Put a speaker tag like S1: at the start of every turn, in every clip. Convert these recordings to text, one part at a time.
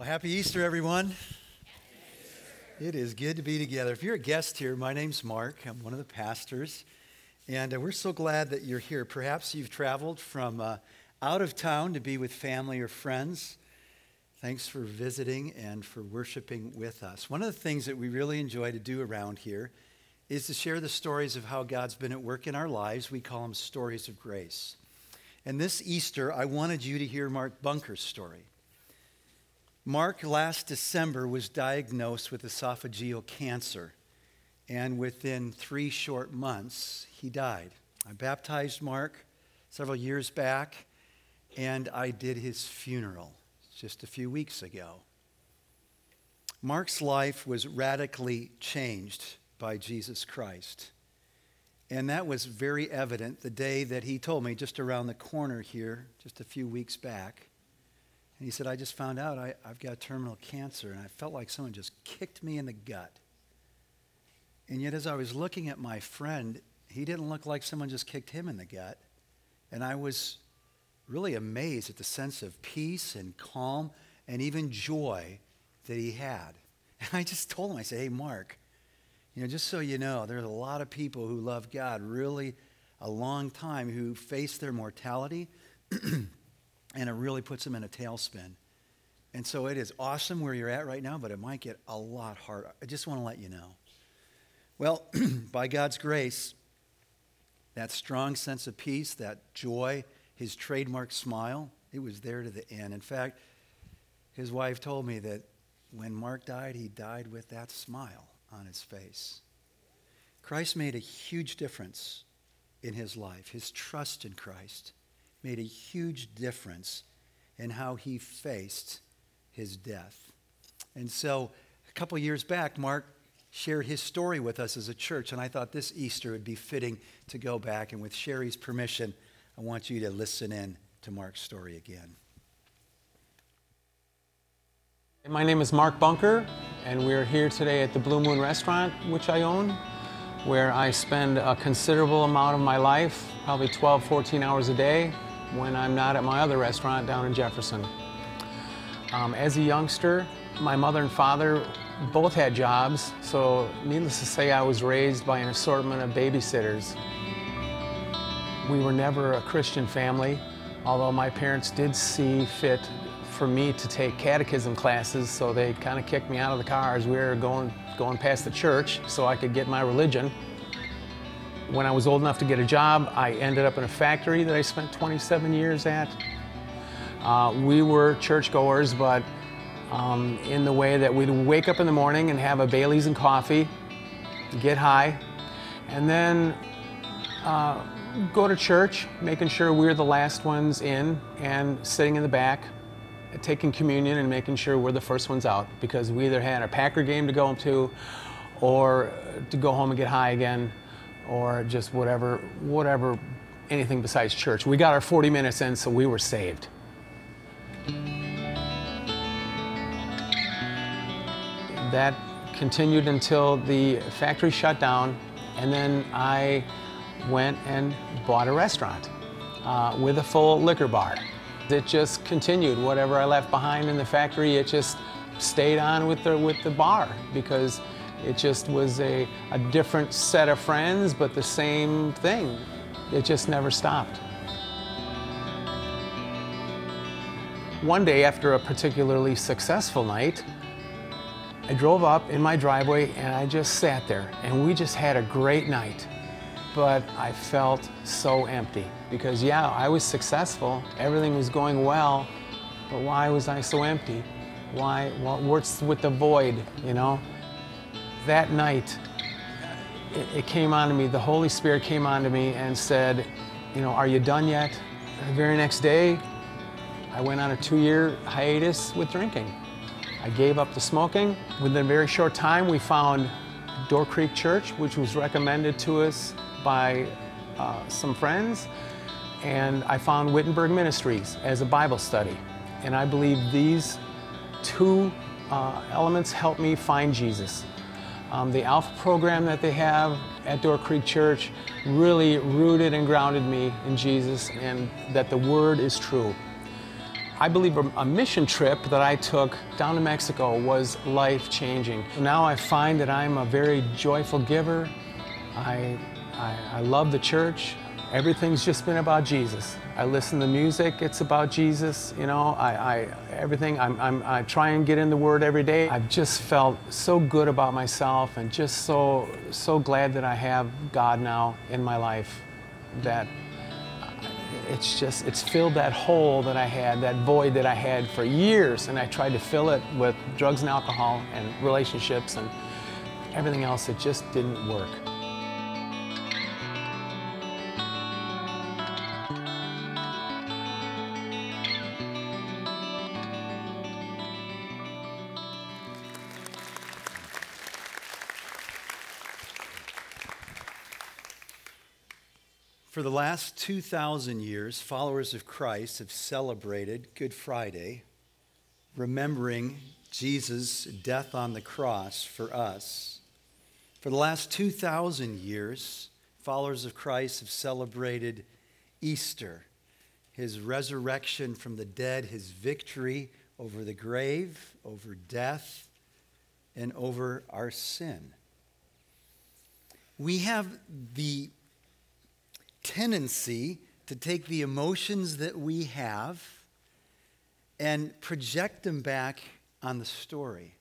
S1: Well, happy Easter, everyone. It is good to be together. If you're a guest here, my name's Mark. I'm one of the pastors. And uh, we're so glad that you're here. Perhaps you've traveled from uh, out of town to be with family or friends. Thanks for visiting and for worshiping with us. One of the things that we really enjoy to do around here is to share the stories of how God's been at work in our lives. We call them stories of grace. And this Easter, I wanted you to hear Mark Bunker's story. Mark last December was diagnosed with esophageal cancer, and within three short months, he died. I baptized Mark several years back, and I did his funeral just a few weeks ago. Mark's life was radically changed by Jesus Christ. And that was very evident the day that he told me, just around the corner here, just a few weeks back, and he said, I just found out I, I've got terminal cancer, and I felt like someone just kicked me in the gut. And yet, as I was looking at my friend, he didn't look like someone just kicked him in the gut. And I was really amazed at the sense of peace and calm and even joy that he had. And I just told him, I said, hey, Mark, you know, just so you know, there's a lot of people who love God really a long time who face their mortality and it really puts them in a tailspin. And so it is awesome where you're at right now, but it might get a lot harder. I just want to let you know. Well, by God's grace, that strong sense of peace, that joy, his trademark smile, it was there to the end. In fact, his wife told me that when Mark died, he died with that smile on his face. Christ made a huge difference in his life, his trust in Christ made a huge difference in how he faced his death. And so a couple years back, Mark shared his story with us as a church, and I thought this Easter would be fitting to go back. And with Sherry's permission, I want you to listen in to Mark's story again.
S2: My name is Mark Bunker, and we're here today at the Blue Moon Restaurant, which I own, where I spend a considerable amount of my life, probably 12, 14 hours a day, when I'm not at my other restaurant down in Jefferson. Um, as a youngster, my mother and father both had jobs, so needless to say, I was raised by an assortment of babysitters. We were never a Christian family, although my parents did see fit for me to take catechism classes, so they kind of kicked me out of the car as we were going, going past the church so I could get my religion. When I was old enough to get a job, I ended up in a factory that I spent 27 years at. Uh, we were churchgoers, but um, in the way that we'd wake up in the morning and have a Bailey's and coffee, get high, and then uh, go to church, making sure we're the last ones in and sitting in the back, taking communion and making sure we're the first ones out because we either had a Packer game to go to or to go home and get high again or just whatever, whatever, anything besides church. We got our 40 minutes in, so we were saved. That continued until the factory shut down, and then I went and bought a restaurant uh, with a full liquor bar. It just continued. Whatever I left behind in the factory, it just stayed on with the, with the bar because it just was a, a different set of friends, but the same thing. It just never stopped. One day after a particularly successful night, I drove up in my driveway and I just sat there and we just had a great night. But I felt so empty because, yeah, I was successful, everything was going well, but why was I so empty? Why, what's with the void, you know? That night, it, it came onto me, the Holy Spirit came onto me and said, you know, are you done yet? The very next day, I went on a two-year hiatus with drinking. I gave up the smoking. Within a very short time, we found Door Creek Church, which was recommended to us by uh, some friends. And I found Wittenberg Ministries as a Bible study. And I believe these two uh, elements helped me find Jesus. Um, the Alpha program that they have at Door Creek Church really rooted and grounded me in Jesus and that the Word is true. I believe a, mission trip that I took down to Mexico was life changing. Now I find that I'm a very joyful giver. I, I, I love the church. Everything's just been about Jesus. I listen to music, it's about Jesus. You know, I, I everything, I'm, I'm, I try and get in the Word every day. I've just felt so good about myself and just so, so glad that I have God now in my life that it's just, it's filled that hole that I had, that void that I had for years. And I tried to fill it with drugs and alcohol and relationships and everything else. It just didn't work.
S1: Last 2,000 years, followers of Christ have celebrated Good Friday, remembering Jesus' death on the cross for us. For the last 2,000 years, followers of Christ have celebrated Easter, his resurrection from the dead, his victory over the grave, over death, and over our sin. We have the tendency to take the emotions that we have and project them back on the story.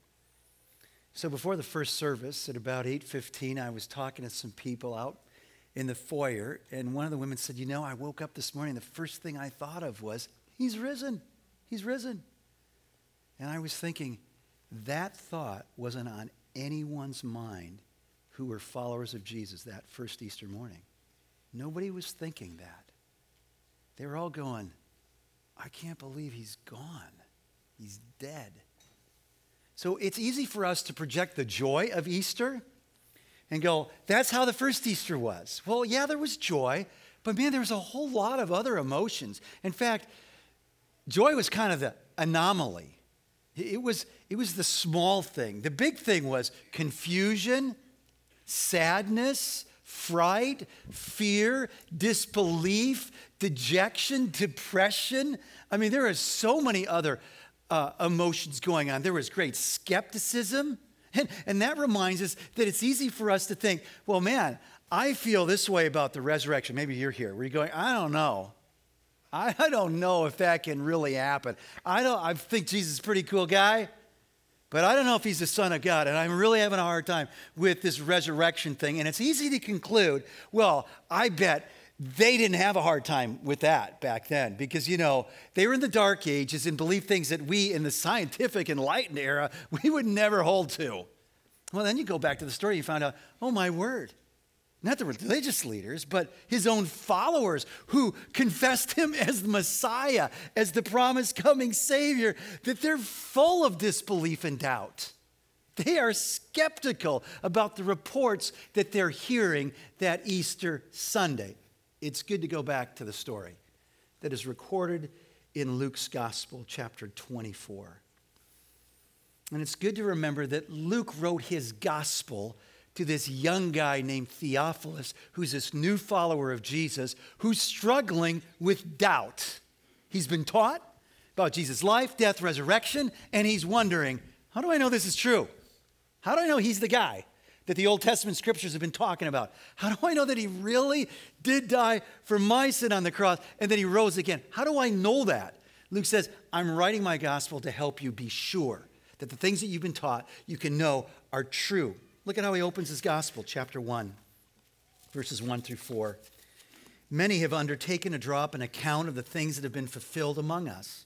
S1: So before the first service at about 8:15 I was talking to some people out in the foyer and one of the women said, "You know, I woke up this morning the first thing I thought of was he's risen. He's risen." And I was thinking that thought wasn't on anyone's mind who were followers of Jesus that first Easter morning. Nobody was thinking that. They were all going, I can't believe he's gone. He's dead. So it's easy for us to project the joy of Easter and go, that's how the first Easter was. Well, yeah, there was joy, but man, there was a whole lot of other emotions. In fact, joy was kind of the anomaly. It was, it was the small thing. The big thing was confusion, sadness, fright, fear, disbelief, dejection, depression. I mean, there are so many other uh, emotions going on. There was great skepticism. And, and that reminds us that it's easy for us to think, well, man, I feel this way about the resurrection. Maybe you're here where you're going, I don't know. I, I don't know if that can really happen. I don't I think Jesus is a pretty cool guy. But I don't know if he's the Son of God, and I'm really having a hard time with this resurrection thing. And it's easy to conclude, well, I bet they didn't have a hard time with that back then because, you know, they were in the dark ages and believed things that we in the scientific enlightened era, we would never hold to. Well, then you go back to the story, you find out, oh my word, not the religious leaders, but his own followers who confessed him as the Messiah, as the promised coming Savior, that they're full of disbelief and doubt. They are skeptical about the reports that they're hearing that Easter Sunday. It's good to go back to the story that is recorded in Luke's Gospel, chapter 24. And it's good to remember that Luke wrote his Gospel to this young guy named Theophilus, who's this new follower of Jesus, who's struggling with doubt. He's been taught about Jesus' life, death, resurrection, and he's wondering, how do I know this is true? How do I know he's the guy that the Old Testament scriptures have been talking about? How do I know that he really did die for my sin on the cross and that he rose again? How do I know that? Luke says, I'm writing my gospel to help you be sure that the things that you've been taught you can know are true. Look at how he opens his gospel, chapter 1, verses 1 through 4. Many have undertaken to draw up an account of the things that have been fulfilled among us,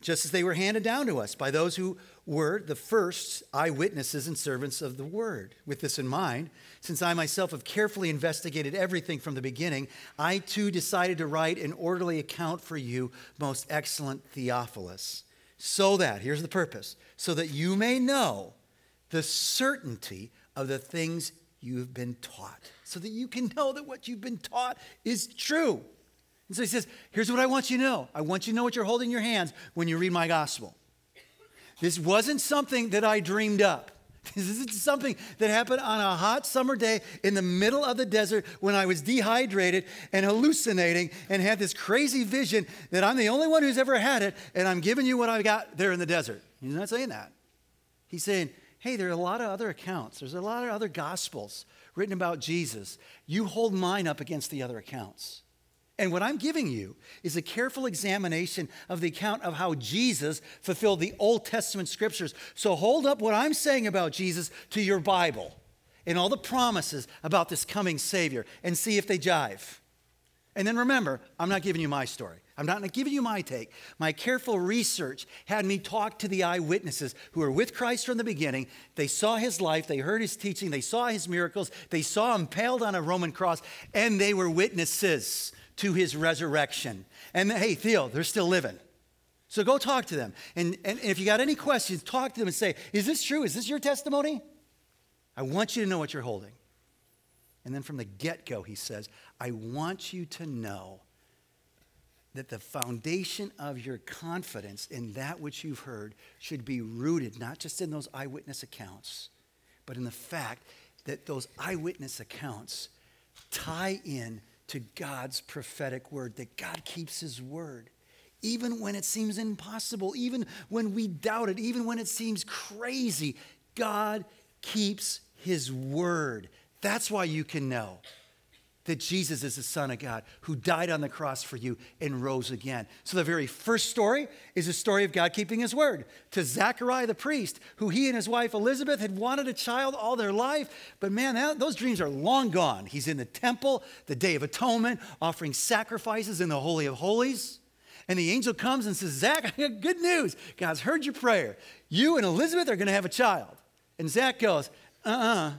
S1: just as they were handed down to us by those who were the first eyewitnesses and servants of the word. With this in mind, since I myself have carefully investigated everything from the beginning, I too decided to write an orderly account for you, most excellent Theophilus, so that, here's the purpose, so that you may know the certainty of the things you've been taught, so that you can know that what you've been taught is true. And so he says, Here's what I want you to know. I want you to know what you're holding in your hands when you read my gospel. This wasn't something that I dreamed up. This isn't something that happened on a hot summer day in the middle of the desert when I was dehydrated and hallucinating and had this crazy vision that I'm the only one who's ever had it and I'm giving you what I got there in the desert. He's not saying that. He's saying, hey, there are a lot of other accounts, there's a lot of other gospels written about Jesus. You hold mine up against the other accounts. And what I'm giving you is a careful examination of the account of how Jesus fulfilled the Old Testament scriptures. So hold up what I'm saying about Jesus to your Bible and all the promises about this coming Savior and see if they jive. And then remember, I'm not giving you my story. I'm not giving you my take. My careful research had me talk to the eyewitnesses who were with Christ from the beginning. They saw his life, they heard his teaching, they saw his miracles, they saw him impaled on a Roman cross, and they were witnesses to his resurrection. And hey, Theo, they're still living. So go talk to them. And, and if you got any questions, talk to them and say, Is this true? Is this your testimony? I want you to know what you're holding. And then from the get go, he says, I want you to know that the foundation of your confidence in that which you've heard should be rooted not just in those eyewitness accounts, but in the fact that those eyewitness accounts tie in to God's prophetic word, that God keeps his word. Even when it seems impossible, even when we doubt it, even when it seems crazy, God keeps his word. That's why you can know that Jesus is the Son of God who died on the cross for you and rose again. So, the very first story is a story of God keeping his word to Zachariah the priest, who he and his wife Elizabeth had wanted a child all their life. But man, that, those dreams are long gone. He's in the temple, the Day of Atonement, offering sacrifices in the Holy of Holies. And the angel comes and says, Zach, I got good news. God's heard your prayer. You and Elizabeth are going to have a child. And Zach goes, uh uh-uh. uh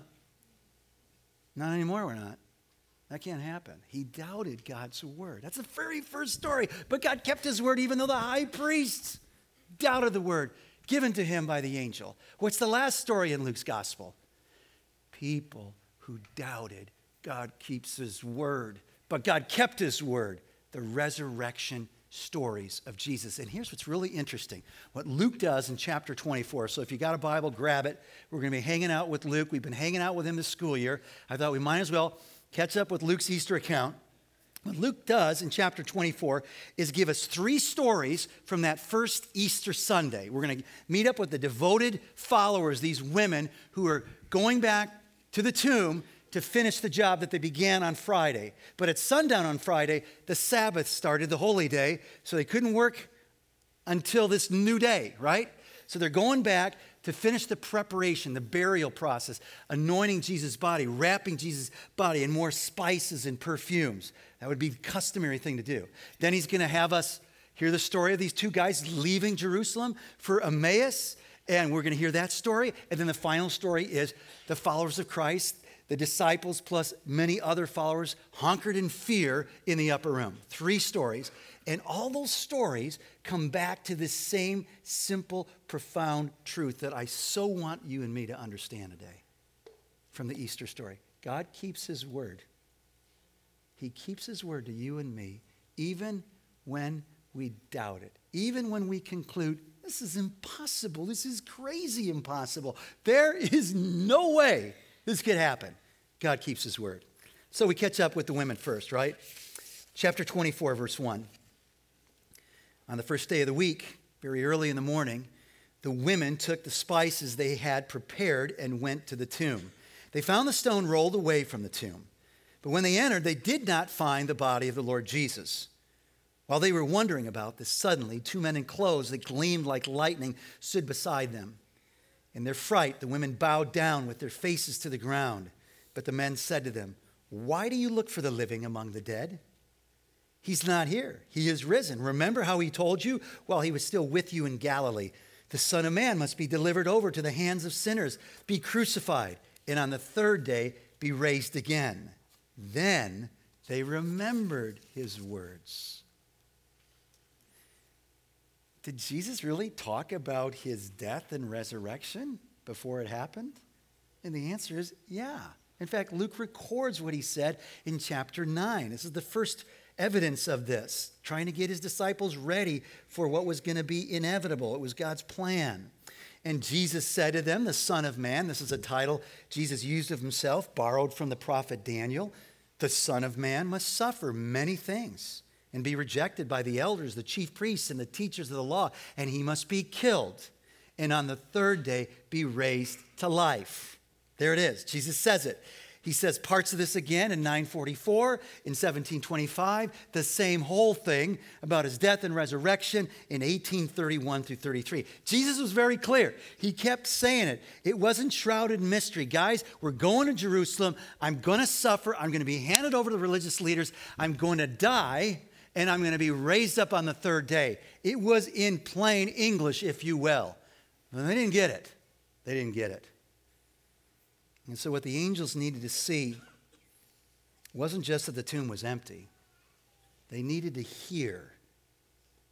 S1: Not anymore, we're not. That can't happen. He doubted God's word. That's the very first story. But God kept his word even though the high priests doubted the word given to him by the angel. What's the last story in Luke's gospel? People who doubted God keeps his word, but God kept his word. The resurrection stories of Jesus. And here's what's really interesting what Luke does in chapter 24. So if you got a Bible, grab it. We're going to be hanging out with Luke. We've been hanging out with him this school year. I thought we might as well catch up with Luke's Easter account. What Luke does in chapter 24 is give us three stories from that first Easter Sunday. We're going to meet up with the devoted followers, these women who are going back to the tomb to finish the job that they began on Friday. But at sundown on Friday, the Sabbath started, the holy day, so they couldn't work until this new day, right? So they're going back to finish the preparation, the burial process, anointing Jesus' body, wrapping Jesus' body in more spices and perfumes. That would be the customary thing to do. Then he's going to have us hear the story of these two guys leaving Jerusalem for Emmaus, and we're going to hear that story. And then the final story is the followers of Christ, the disciples, plus many other followers, hunkered in fear in the upper room. Three stories. And all those stories come back to this same simple, profound truth that I so want you and me to understand today from the Easter story. God keeps his word. He keeps his word to you and me, even when we doubt it, even when we conclude, this is impossible, this is crazy impossible. There is no way this could happen. God keeps his word. So we catch up with the women first, right? Chapter 24, verse 1. On the first day of the week, very early in the morning, the women took the spices they had prepared and went to the tomb. They found the stone rolled away from the tomb. But when they entered, they did not find the body of the Lord Jesus. While they were wondering about this, suddenly two men in clothes that gleamed like lightning stood beside them. In their fright, the women bowed down with their faces to the ground. But the men said to them, Why do you look for the living among the dead? He's not here. He is risen. Remember how he told you while he was still with you in Galilee the Son of Man must be delivered over to the hands of sinners, be crucified, and on the third day be raised again. Then they remembered his words. Did Jesus really talk about his death and resurrection before it happened? And the answer is yeah. In fact, Luke records what he said in chapter 9. This is the first evidence of this, trying to get his disciples ready for what was going to be inevitable. It was God's plan. And Jesus said to them, The Son of Man, this is a title Jesus used of himself, borrowed from the prophet Daniel. The Son of Man must suffer many things and be rejected by the elders, the chief priests, and the teachers of the law, and he must be killed. And on the third day, be raised to life. There it is. Jesus says it. He says parts of this again in 944, in 1725, the same whole thing about his death and resurrection in 1831 through 33. Jesus was very clear. He kept saying it. It wasn't shrouded in mystery. Guys, we're going to Jerusalem. I'm going to suffer. I'm going to be handed over to the religious leaders. I'm going to die, and I'm going to be raised up on the third day. It was in plain English, if you will. They didn't get it. They didn't get it. And so, what the angels needed to see wasn't just that the tomb was empty, they needed to hear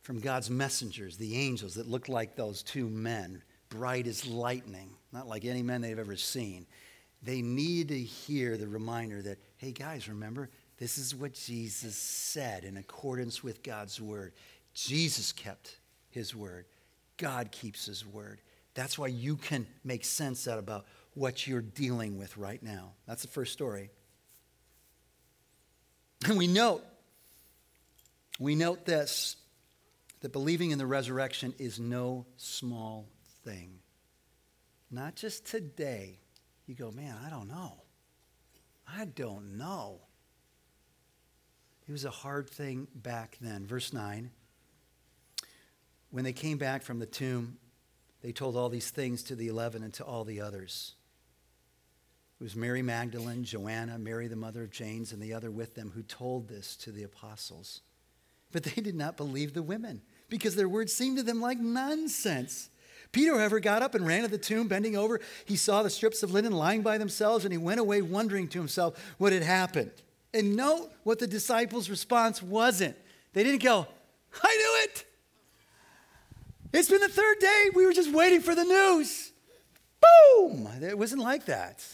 S1: from God's messengers, the angels that looked like those two men, bright as lightning, not like any men they've ever seen. They needed to hear the reminder that, hey, guys, remember, this is what Jesus said in accordance with God's word. Jesus kept his word, God keeps his word. That's why you can make sense out about what you're dealing with right now. That's the first story. And we note, we note this that believing in the resurrection is no small thing. Not just today. You go, man, I don't know. I don't know. It was a hard thing back then. Verse 9. When they came back from the tomb, they told all these things to the eleven and to all the others. It was Mary Magdalene, Joanna, Mary the mother of James, and the other with them who told this to the apostles. But they did not believe the women because their words seemed to them like nonsense. Peter, however, got up and ran to the tomb, bending over. He saw the strips of linen lying by themselves, and he went away wondering to himself what had happened. And note what the disciples' response wasn't. They didn't go, I knew it. It's been the third day. We were just waiting for the news. Boom! It wasn't like that.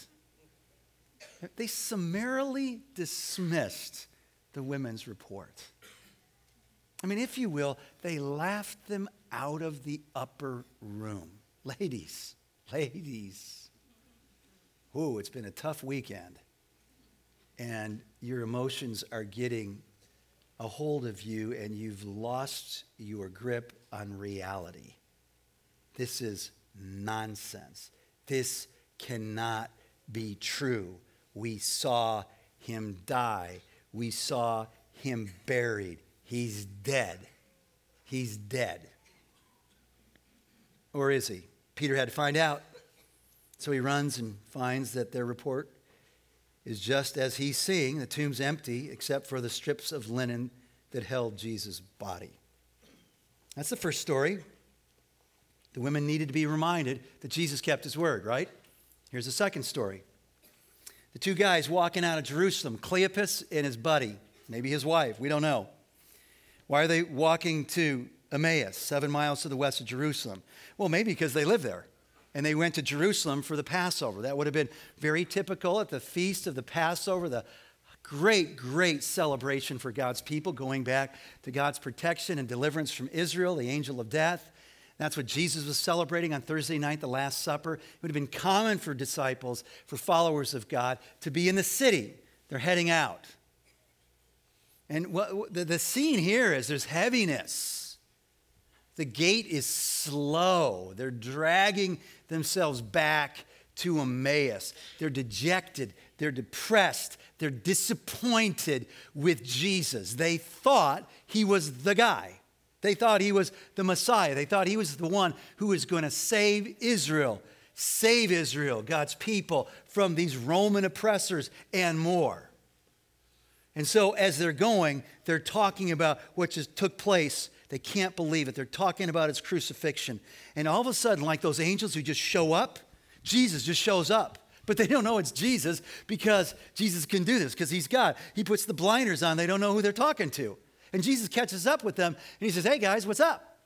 S1: They summarily dismissed the women's report. I mean, if you will, they laughed them out of the upper room. Ladies, ladies. Ooh, it's been a tough weekend. And your emotions are getting a hold of you, and you've lost your grip on reality. This is nonsense. This cannot be true. We saw him die. We saw him buried. He's dead. He's dead. Or is he? Peter had to find out. So he runs and finds that their report is just as he's seeing. The tomb's empty except for the strips of linen that held Jesus' body. That's the first story. The women needed to be reminded that Jesus kept his word, right? Here's the second story. The two guys walking out of Jerusalem, Cleopas and his buddy, maybe his wife, we don't know. Why are they walking to Emmaus, seven miles to the west of Jerusalem? Well, maybe because they live there. And they went to Jerusalem for the Passover. That would have been very typical at the feast of the Passover, the great, great celebration for God's people, going back to God's protection and deliverance from Israel, the angel of death. That's what Jesus was celebrating on Thursday night, the Last Supper. It would have been common for disciples, for followers of God, to be in the city. They're heading out. And what, the, the scene here is there's heaviness. The gait is slow. They're dragging themselves back to Emmaus. They're dejected. They're depressed. They're disappointed with Jesus. They thought he was the guy. They thought he was the Messiah. They thought he was the one who was going to save Israel, save Israel, God's people, from these Roman oppressors and more. And so, as they're going, they're talking about what just took place. They can't believe it. They're talking about his crucifixion. And all of a sudden, like those angels who just show up, Jesus just shows up. But they don't know it's Jesus because Jesus can do this because he's God. He puts the blinders on, they don't know who they're talking to. And Jesus catches up with them and he says, Hey guys, what's up?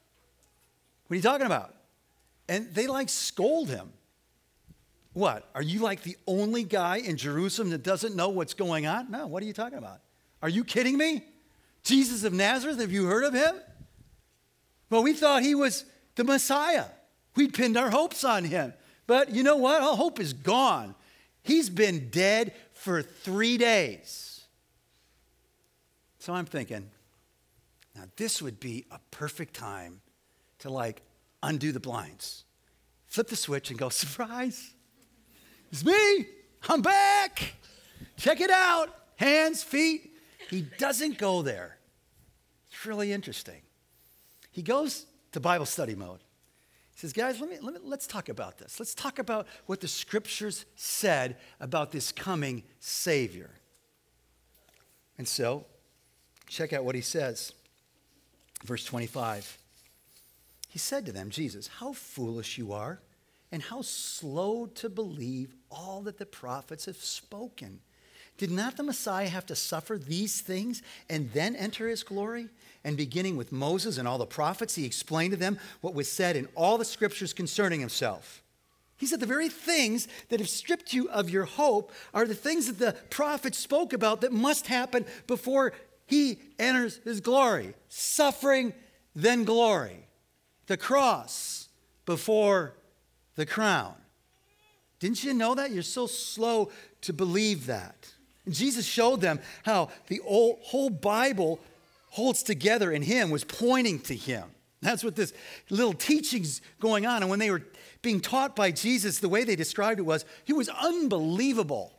S1: What are you talking about? And they like scold him. What? Are you like the only guy in Jerusalem that doesn't know what's going on? No, what are you talking about? Are you kidding me? Jesus of Nazareth, have you heard of him? Well, we thought he was the Messiah. We pinned our hopes on him. But you know what? All hope is gone. He's been dead for three days. So I'm thinking, now this would be a perfect time to like undo the blinds, flip the switch and go, surprise, it's me, I'm back. Check it out. Hands, feet. He doesn't go there. It's really interesting. He goes to Bible study mode. He says, guys, let me, let me, let's talk about this. Let's talk about what the scriptures said about this coming Savior. And so, check out what he says. Verse 25. He said to them, Jesus, how foolish you are, and how slow to believe all that the prophets have spoken. Did not the Messiah have to suffer these things and then enter his glory? And beginning with Moses and all the prophets, he explained to them what was said in all the scriptures concerning himself. He said the very things that have stripped you of your hope are the things that the prophets spoke about that must happen before he enters his glory suffering, then glory. The cross before the crown. Didn't you know that? You're so slow to believe that. Jesus showed them how the whole Bible holds together in him was pointing to him. That's what this little teaching's going on. And when they were being taught by Jesus, the way they described it was, he was unbelievable.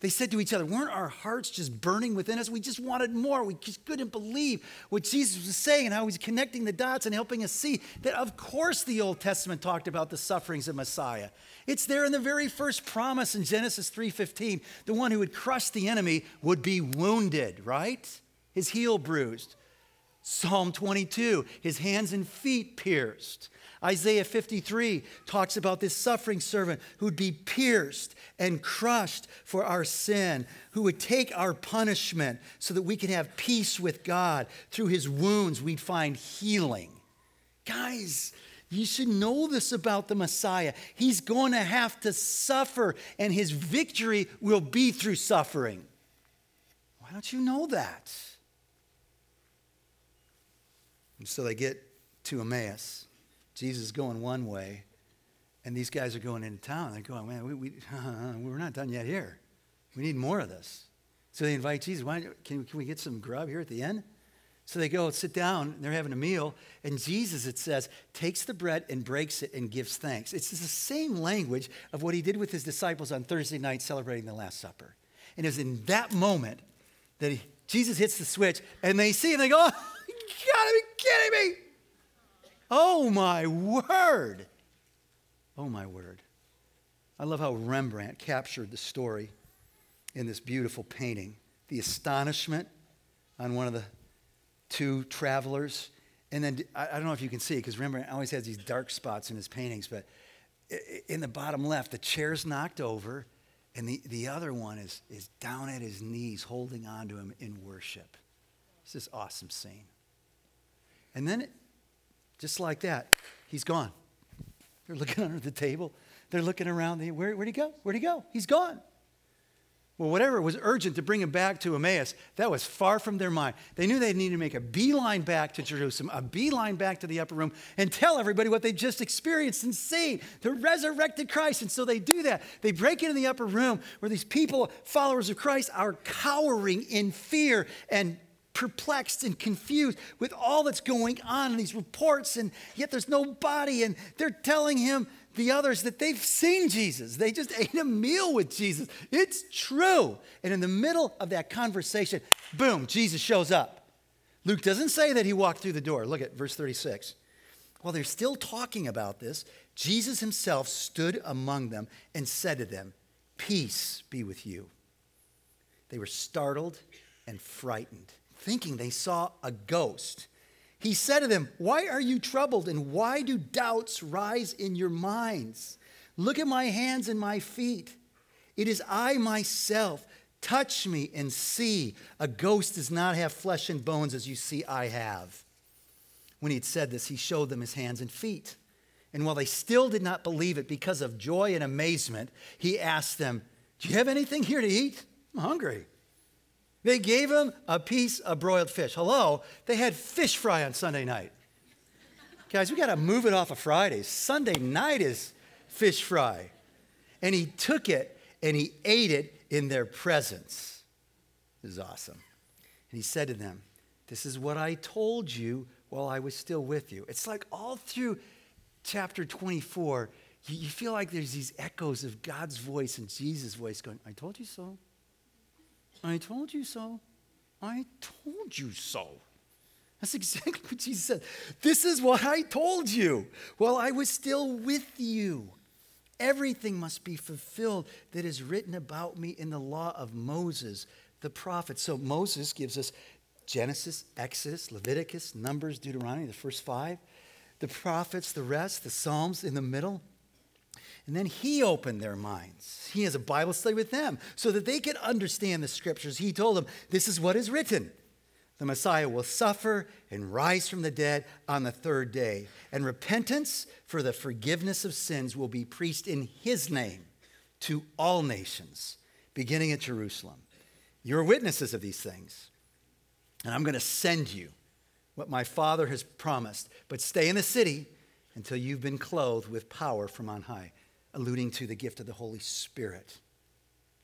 S1: They said to each other, Weren't our hearts just burning within us? We just wanted more. We just couldn't believe what Jesus was saying and how he was connecting the dots and helping us see that, of course, the Old Testament talked about the sufferings of Messiah. It's there in the very first promise in Genesis 3:15. The one who would crush the enemy would be wounded, right? His heel bruised. Psalm 22, his hands and feet pierced. Isaiah 53 talks about this suffering servant who'd be pierced and crushed for our sin, who would take our punishment so that we could have peace with God. Through his wounds, we'd find healing. Guys, you should know this about the Messiah. He's going to have to suffer, and his victory will be through suffering. Why don't you know that? And so they get to Emmaus. Jesus is going one way, and these guys are going into town. They're going, man, we, we, we're not done yet here. We need more of this. So they invite Jesus. Why, can, can we get some grub here at the end? So they go sit down, they're having a meal, and Jesus, it says, takes the bread and breaks it and gives thanks. It's the same language of what he did with his disciples on Thursday night celebrating the Last Supper. And it was in that moment that he, Jesus hits the switch, and they see him, they go, gotta be kidding me! Oh my word. Oh my word. I love how Rembrandt captured the story in this beautiful painting. The astonishment on one of the two travelers. And then I don't know if you can see because Rembrandt always has these dark spots in his paintings, but in the bottom left, the chair's knocked over, and the, the other one is, is down at his knees holding on to him in worship. It's this awesome scene. And then just like that, he's gone. They're looking under the table. They're looking around. Where, where'd he go? Where'd he go? He's gone. Well, whatever was urgent to bring him back to Emmaus, that was far from their mind. They knew they needed to make a beeline back to Jerusalem, a beeline back to the upper room, and tell everybody what they just experienced and seen the resurrected Christ. And so they do that. They break into the upper room where these people, followers of Christ, are cowering in fear and perplexed and confused with all that's going on in these reports, and yet there's no body. And they're telling him, the others, that they've seen Jesus. They just ate a meal with Jesus. It's true. And in the middle of that conversation, boom, Jesus shows up. Luke doesn't say that he walked through the door. Look at verse 36. While they're still talking about this, Jesus himself stood among them and said to them, Peace be with you. They were startled and frightened thinking they saw a ghost. He said to them, Why are you troubled and why do doubts rise in your minds? Look at my hands and my feet. It is I myself. Touch me and see. A ghost does not have flesh and bones as you see I have. When he had said this, he showed them his hands and feet. And while they still did not believe it because of joy and amazement, he asked them, Do you have anything here to eat? I'm hungry. They gave him a piece of broiled fish. Hello, they had fish fry on Sunday night. Guys, we got to move it off of Fridays. Sunday night is fish fry. And he took it and he ate it in their presence. This is awesome. And he said to them, This is what I told you while I was still with you. It's like all through chapter 24, you, you feel like there's these echoes of God's voice and Jesus' voice going, I told you so. I told you so. I told you so. That's exactly what Jesus said. This is what I told you while I was still with you. Everything must be fulfilled that is written about me in the law of Moses, the prophet. So Moses gives us Genesis, Exodus, Leviticus, Numbers, Deuteronomy, the first five. The prophets, the rest, the Psalms in the middle. And then he opened their minds. He has a Bible study with them so that they could understand the scriptures. He told them, This is what is written. The Messiah will suffer and rise from the dead on the third day. And repentance for the forgiveness of sins will be preached in his name to all nations, beginning at Jerusalem. You're witnesses of these things. And I'm going to send you what my Father has promised. But stay in the city until you've been clothed with power from on high, alluding to the gift of the Holy Spirit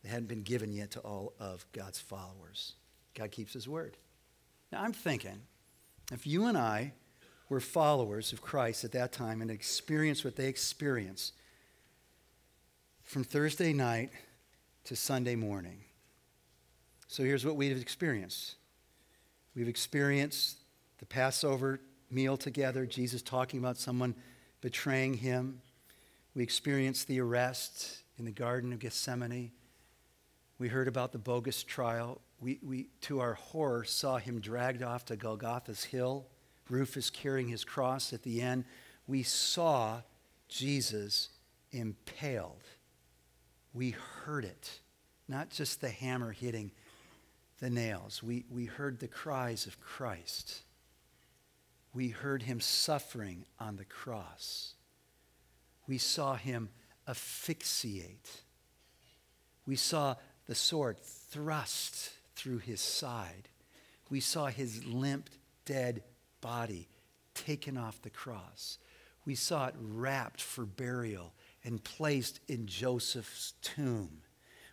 S1: that hadn't been given yet to all of God's followers. God keeps his word. Now, I'm thinking if you and I were followers of Christ at that time and experienced what they experienced from Thursday night to Sunday morning. So here's what we've experienced we've experienced the Passover meal together, Jesus talking about someone betraying him. We experienced the arrest in the Garden of Gethsemane. We heard about the bogus trial we, we, to our horror, saw him dragged off to Golgotha's hill, Rufus carrying his cross at the end. We saw Jesus impaled. We heard it, not just the hammer hitting the nails. We, we heard the cries of Christ. We heard him suffering on the cross. We saw him asphyxiate. We saw the sword thrust through his side. We saw his limp, dead body taken off the cross. We saw it wrapped for burial and placed in Joseph's tomb.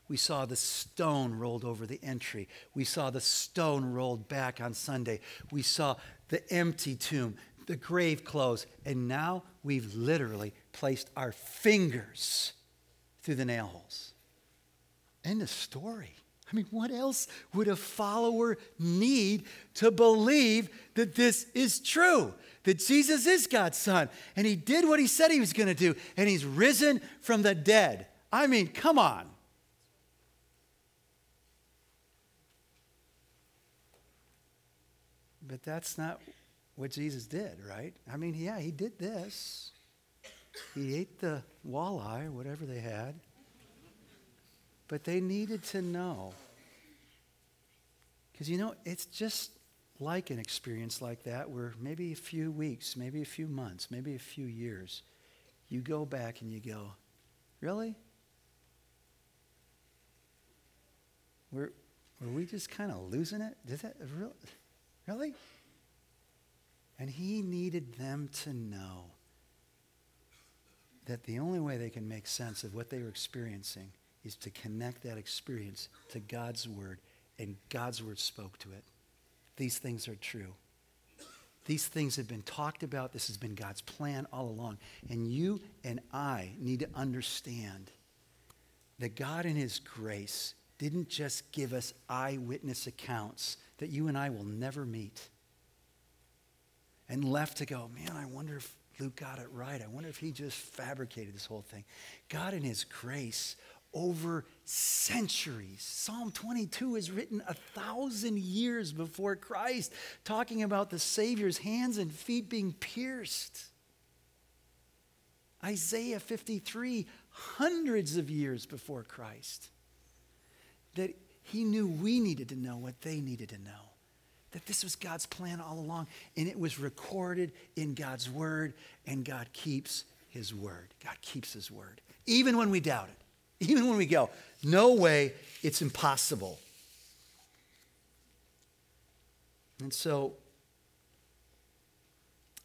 S1: We saw the stone rolled over the entry. We saw the stone rolled back on Sunday. We saw the empty tomb, the grave closed. And now we've literally placed our fingers through the nail holes. End of story. I mean, what else would a follower need to believe that this is true? That Jesus is God's son, and he did what he said he was going to do, and he's risen from the dead. I mean, come on. But that's not what Jesus did, right? I mean, yeah, he did this. He ate the walleye, or whatever they had. But they needed to know. Because, you know, it's just like an experience like that where maybe a few weeks, maybe a few months, maybe a few years, you go back and you go, really? Were, were we just kind of losing it? Did that really? Really? And he needed them to know that the only way they can make sense of what they were experiencing is to connect that experience to God's word, and God's word spoke to it. These things are true. These things have been talked about. This has been God's plan all along. And you and I need to understand that God, in His grace, didn't just give us eyewitness accounts that you and I will never meet and left to go, man, I wonder if Luke got it right. I wonder if he just fabricated this whole thing. God, in His grace, over centuries. Psalm 22 is written a thousand years before Christ, talking about the Savior's hands and feet being pierced. Isaiah 53, hundreds of years before Christ, that he knew we needed to know what they needed to know. That this was God's plan all along, and it was recorded in God's word, and God keeps his word. God keeps his word, even when we doubt it. Even when we go, no way, it's impossible. And so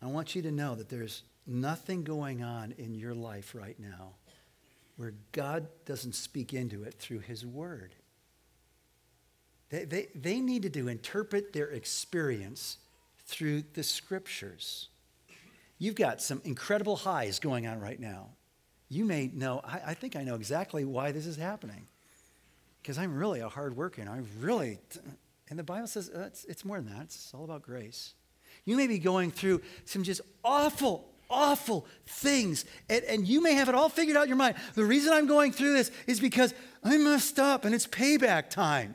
S1: I want you to know that there's nothing going on in your life right now where God doesn't speak into it through His Word. They, they, they needed to interpret their experience through the Scriptures. You've got some incredible highs going on right now. You may know, I, I think I know exactly why this is happening. Because I'm really a hard worker and I really, and the Bible says uh, it's, it's more than that, it's all about grace. You may be going through some just awful, awful things, and, and you may have it all figured out in your mind. The reason I'm going through this is because I messed up and it's payback time.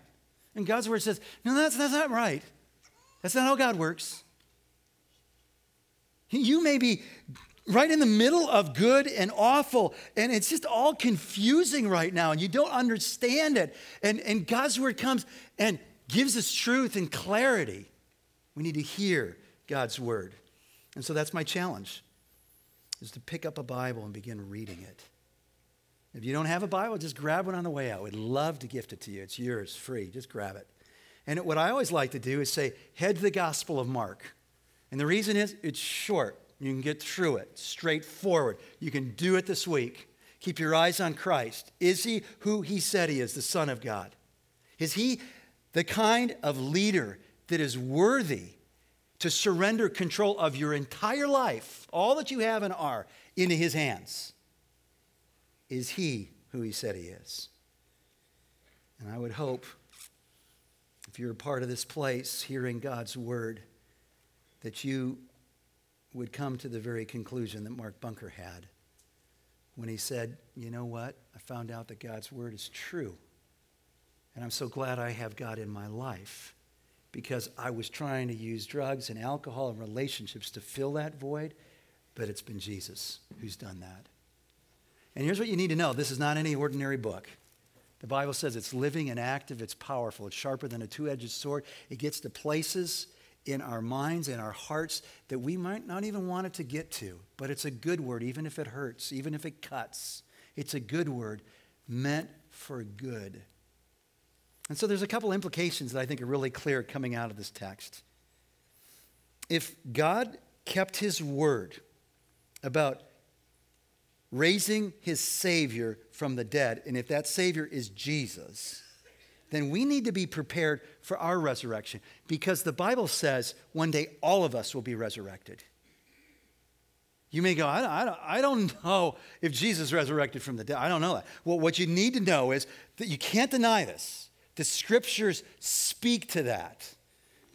S1: And God's word says, no, that's, that's not right. That's not how God works. You may be right in the middle of good and awful, and it's just all confusing right now, and you don't understand it. And, and God's word comes and gives us truth and clarity. We need to hear God's word. And so that's my challenge is to pick up a Bible and begin reading it. If you don't have a Bible, just grab one on the way out. We'd love to gift it to you. It's yours, free. Just grab it. And what I always like to do is say, head to the Gospel of Mark. And the reason is it's short. You can get through it, straightforward. You can do it this week. Keep your eyes on Christ. Is he who he said he is, the Son of God? Is he the kind of leader that is worthy to surrender control of your entire life, all that you have and are, into his hands? Is he who he said he is? And I would hope, if you're a part of this place hearing God's word, that you would come to the very conclusion that Mark Bunker had when he said, You know what? I found out that God's word is true. And I'm so glad I have God in my life because I was trying to use drugs and alcohol and relationships to fill that void, but it's been Jesus who's done that. And here's what you need to know this is not any ordinary book. The Bible says it's living and active, it's powerful, it's sharper than a two edged sword. It gets to places in our minds and our hearts that we might not even want it to get to. But it's a good word, even if it hurts, even if it cuts. It's a good word meant for good. And so there's a couple implications that I think are really clear coming out of this text. If God kept his word about raising his Savior from the dead, and if that Savior is Jesus, then we need to be prepared for our resurrection because the Bible says one day all of us will be resurrected. You may go, I don't, I don't, know if Jesus resurrected from the dead. I don't know that. Well, what you need to know is that you can't deny this. The scriptures speak to that.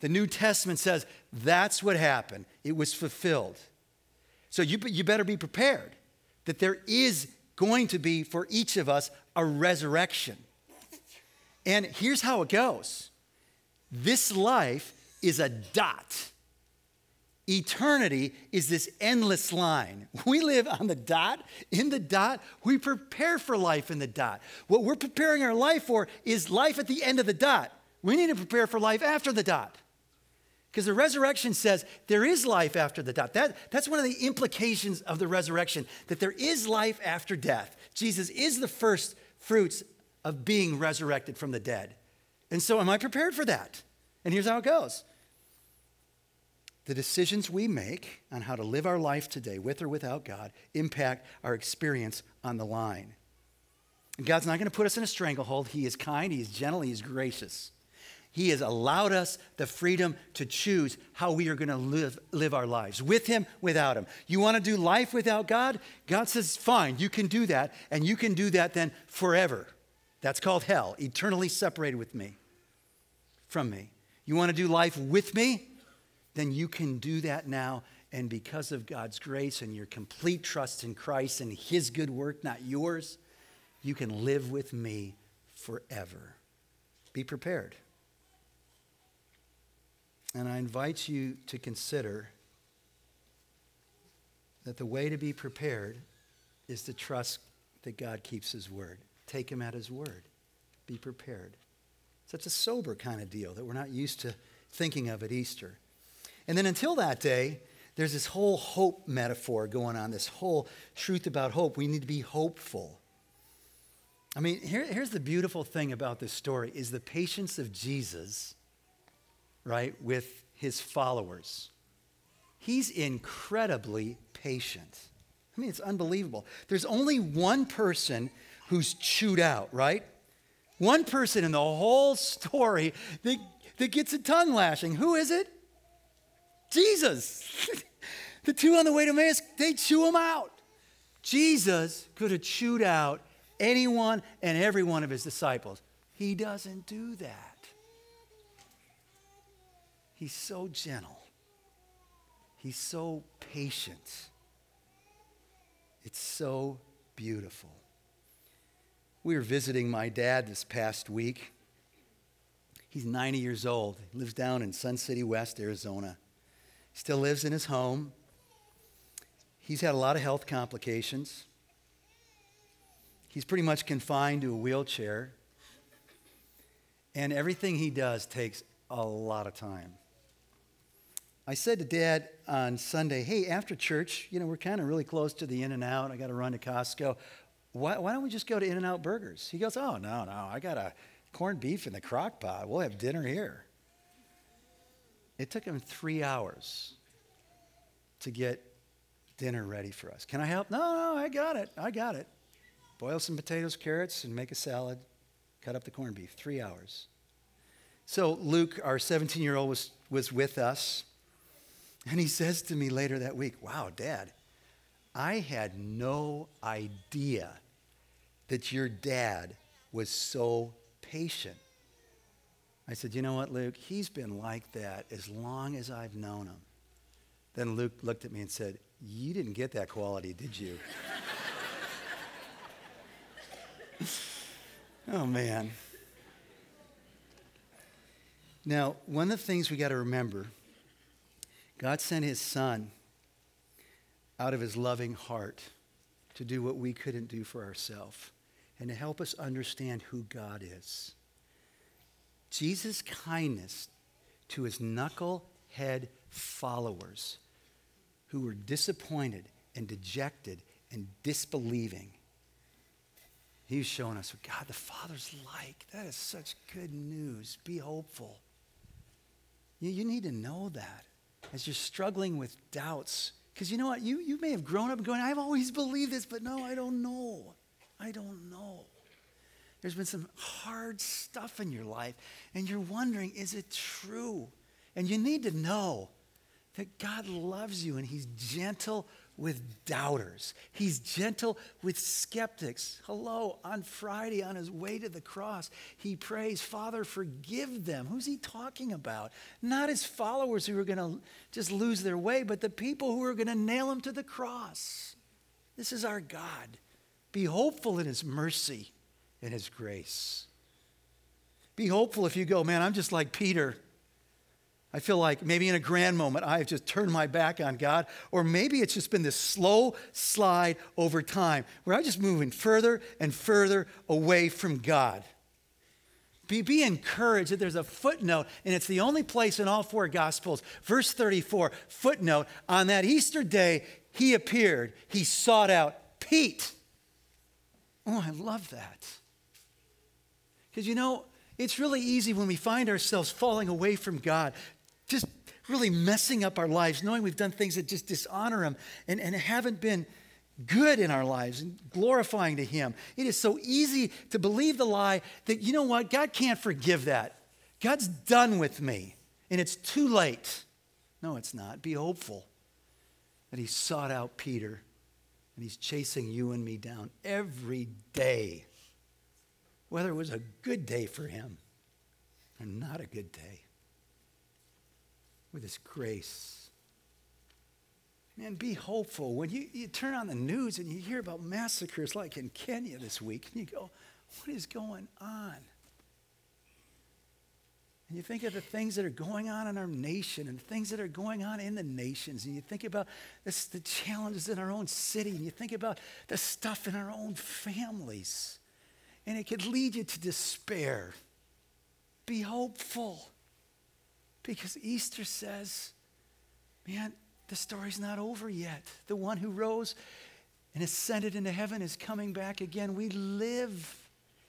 S1: The New Testament says that's what happened, it was fulfilled. So you, you better be prepared that there is going to be for each of us a resurrection. And here's how it goes this life is a dot. Eternity is this endless line. We live on the dot. In the dot, we prepare for life in the dot. What we're preparing our life for is life at the end of the dot. We need to prepare for life after the dot. Because the resurrection says there is life after the dot. That, that's one of the implications of the resurrection, that there is life after death. Jesus is the first fruits of being resurrected from the dead. And so, am I prepared for that? And here's how it goes the decisions we make on how to live our life today, with or without God, impact our experience on the line. And God's not going to put us in a stranglehold. He is kind, He is gentle, He is gracious. He has allowed us the freedom to choose how we are going to live, live our lives with Him, without Him. You want to do life without God? God says, fine, you can do that, and you can do that then forever. That's called hell, eternally separated with me, from me. You want to do life with me? Then you can do that now. And because of God's grace and your complete trust in Christ and His good work, not yours, you can live with me forever. Be prepared. And I invite you to consider that the way to be prepared is to trust that God keeps His word. Take him at his word. Be prepared. Such a sober kind of deal that we're not used to thinking of at Easter. And then until that day, there's this whole hope metaphor going on, this whole truth about hope. We need to be hopeful. I mean, here, here's the beautiful thing about this story is the patience of Jesus, right, with his followers. He's incredibly patient. I mean, it's unbelievable. There's only one person who's chewed out, right? One person in the whole story that, that gets a tongue lashing. Who is it? Jesus. the two on the way to Emmaus, they chew him out. Jesus could have chewed out anyone and every one of his disciples. He doesn't do that. He's so gentle. He's so patient. It's so beautiful. We were visiting my dad this past week. He's 90 years old. He lives down in Sun City West, Arizona. Still lives in his home. He's had a lot of health complications. He's pretty much confined to a wheelchair. And everything he does takes a lot of time. I said to Dad on Sunday, hey, after church, you know, we're kind of really close to the In N Out. I got to run to Costco. Why, why, don't we just go to In N Out Burgers? He goes, oh, no, no, I got a corned beef in the crock pot. We'll have dinner here. It took him three hours to get dinner ready for us. Can I help? No, no, I got it. I got it. Boil some potatoes, carrots, and make a salad. Cut up the corned beef. Three hours. So Luke, our 17 year old, was, was with us. And he says to me later that week, Wow, Dad, I had no idea that your dad was so patient. I said, You know what, Luke? He's been like that as long as I've known him. Then Luke looked at me and said, You didn't get that quality, did you? oh, man. Now, one of the things we got to remember God sent his son out of his loving heart to do what we couldn't do for ourselves and to help us understand who God is. Jesus' kindness to his knucklehead followers who were disappointed and dejected and disbelieving. He was showing us what God the Father's like. That is such good news. Be hopeful. You, you need to know that as you're struggling with doubts. Because you know what? You, you may have grown up going, I've always believed this, but no, I don't know. I don't know. There's been some hard stuff in your life, and you're wondering, is it true? And you need to know that God loves you and He's gentle with doubters. He's gentle with skeptics. Hello, on Friday, on his way to the cross, he prays, Father, forgive them. Who's he talking about? Not his followers who are going to just lose their way, but the people who are going to nail him to the cross. This is our God. Be hopeful in his mercy and his grace. Be hopeful if you go, man, I'm just like Peter. I feel like maybe in a grand moment I've just turned my back on God, or maybe it's just been this slow slide over time where I'm just moving further and further away from God. Be, be encouraged that there's a footnote, and it's the only place in all four Gospels. Verse 34 footnote on that Easter day, he appeared, he sought out Pete. Oh, I love that. Because you know, it's really easy when we find ourselves falling away from God just really messing up our lives, knowing we've done things that just dishonor Him and, and haven't been good in our lives and glorifying to Him. It is so easy to believe the lie that, you know what, God can't forgive that. God's done with me and it's too late. No, it's not. Be hopeful that He sought out Peter and He's chasing you and me down every day, whether it was a good day for Him or not a good day with His grace. Man, be hopeful. When you, you turn on the news and you hear about massacres like in Kenya this week, and you go, what is going on? And you think of the things that are going on in our nation and things that are going on in the nations. And you think about this, the challenges in our own city. And you think about the stuff in our own families. And it could lead you to despair. Be hopeful. Because Easter says, man, the story's not over yet. The one who rose and ascended into heaven is coming back again. We live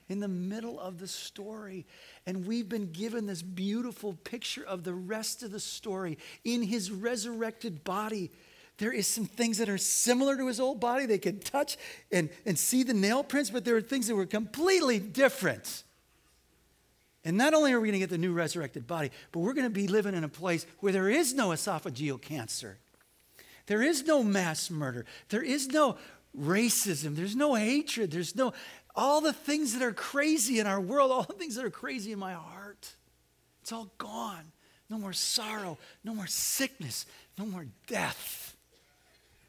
S1: in the middle of the story. And we've been given this beautiful picture of the rest of the story in his resurrected body. There is some things that are similar to his old body. They can touch and, and see the nail prints, but there are things that were completely different. And not only are we going to get the new resurrected body, but we're going to be living in a place where there is no esophageal cancer. There is no mass murder. There is no racism. There's no hatred. There's no, all the things that are crazy in our world, all the things that are crazy in my heart. It's all gone. No more sorrow, no more sickness, no more death.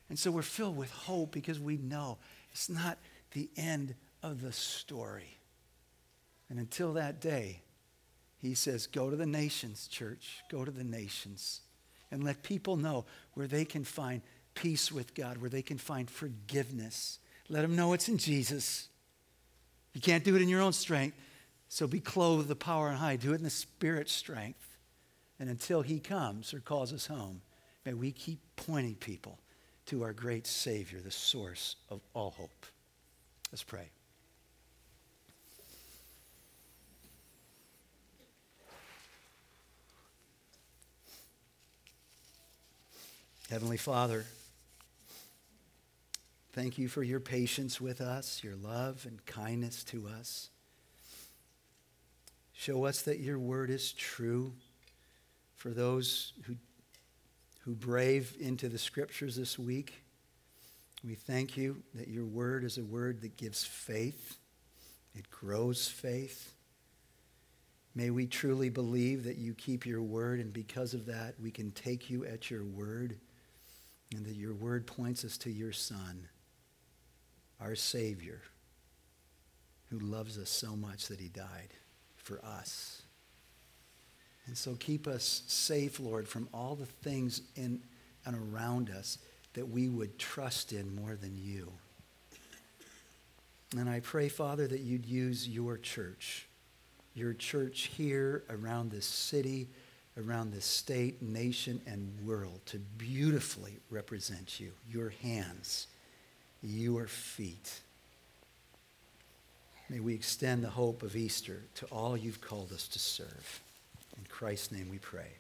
S1: And so we're filled with hope because we know it's not the end of the story. And until that day, he says, Go to the nations, church. Go to the nations. And let people know where they can find peace with God, where they can find forgiveness. Let them know it's in Jesus. You can't do it in your own strength. So be clothed with the power and high. Do it in the Spirit strength. And until He comes or calls us home, may we keep pointing people to our great Savior, the source of all hope. Let's pray. Heavenly Father, thank you for your patience with us, your love and kindness to us. Show us that your word is true for those who, who brave into the scriptures this week. We thank you that your word is a word that gives faith, it grows faith. May we truly believe that you keep your word, and because of that, we can take you at your word and that your word points us to your Son, our Savior, who loves us so much that he died for us. And so keep us safe, Lord, from all the things in and around us that we would trust in more than you. And I pray, Father, that you'd use your church, your church here around this city around this state, nation, and world to beautifully represent you, your hands, your feet. May we extend the hope of Easter to all you've called us to serve. In Christ's name we pray.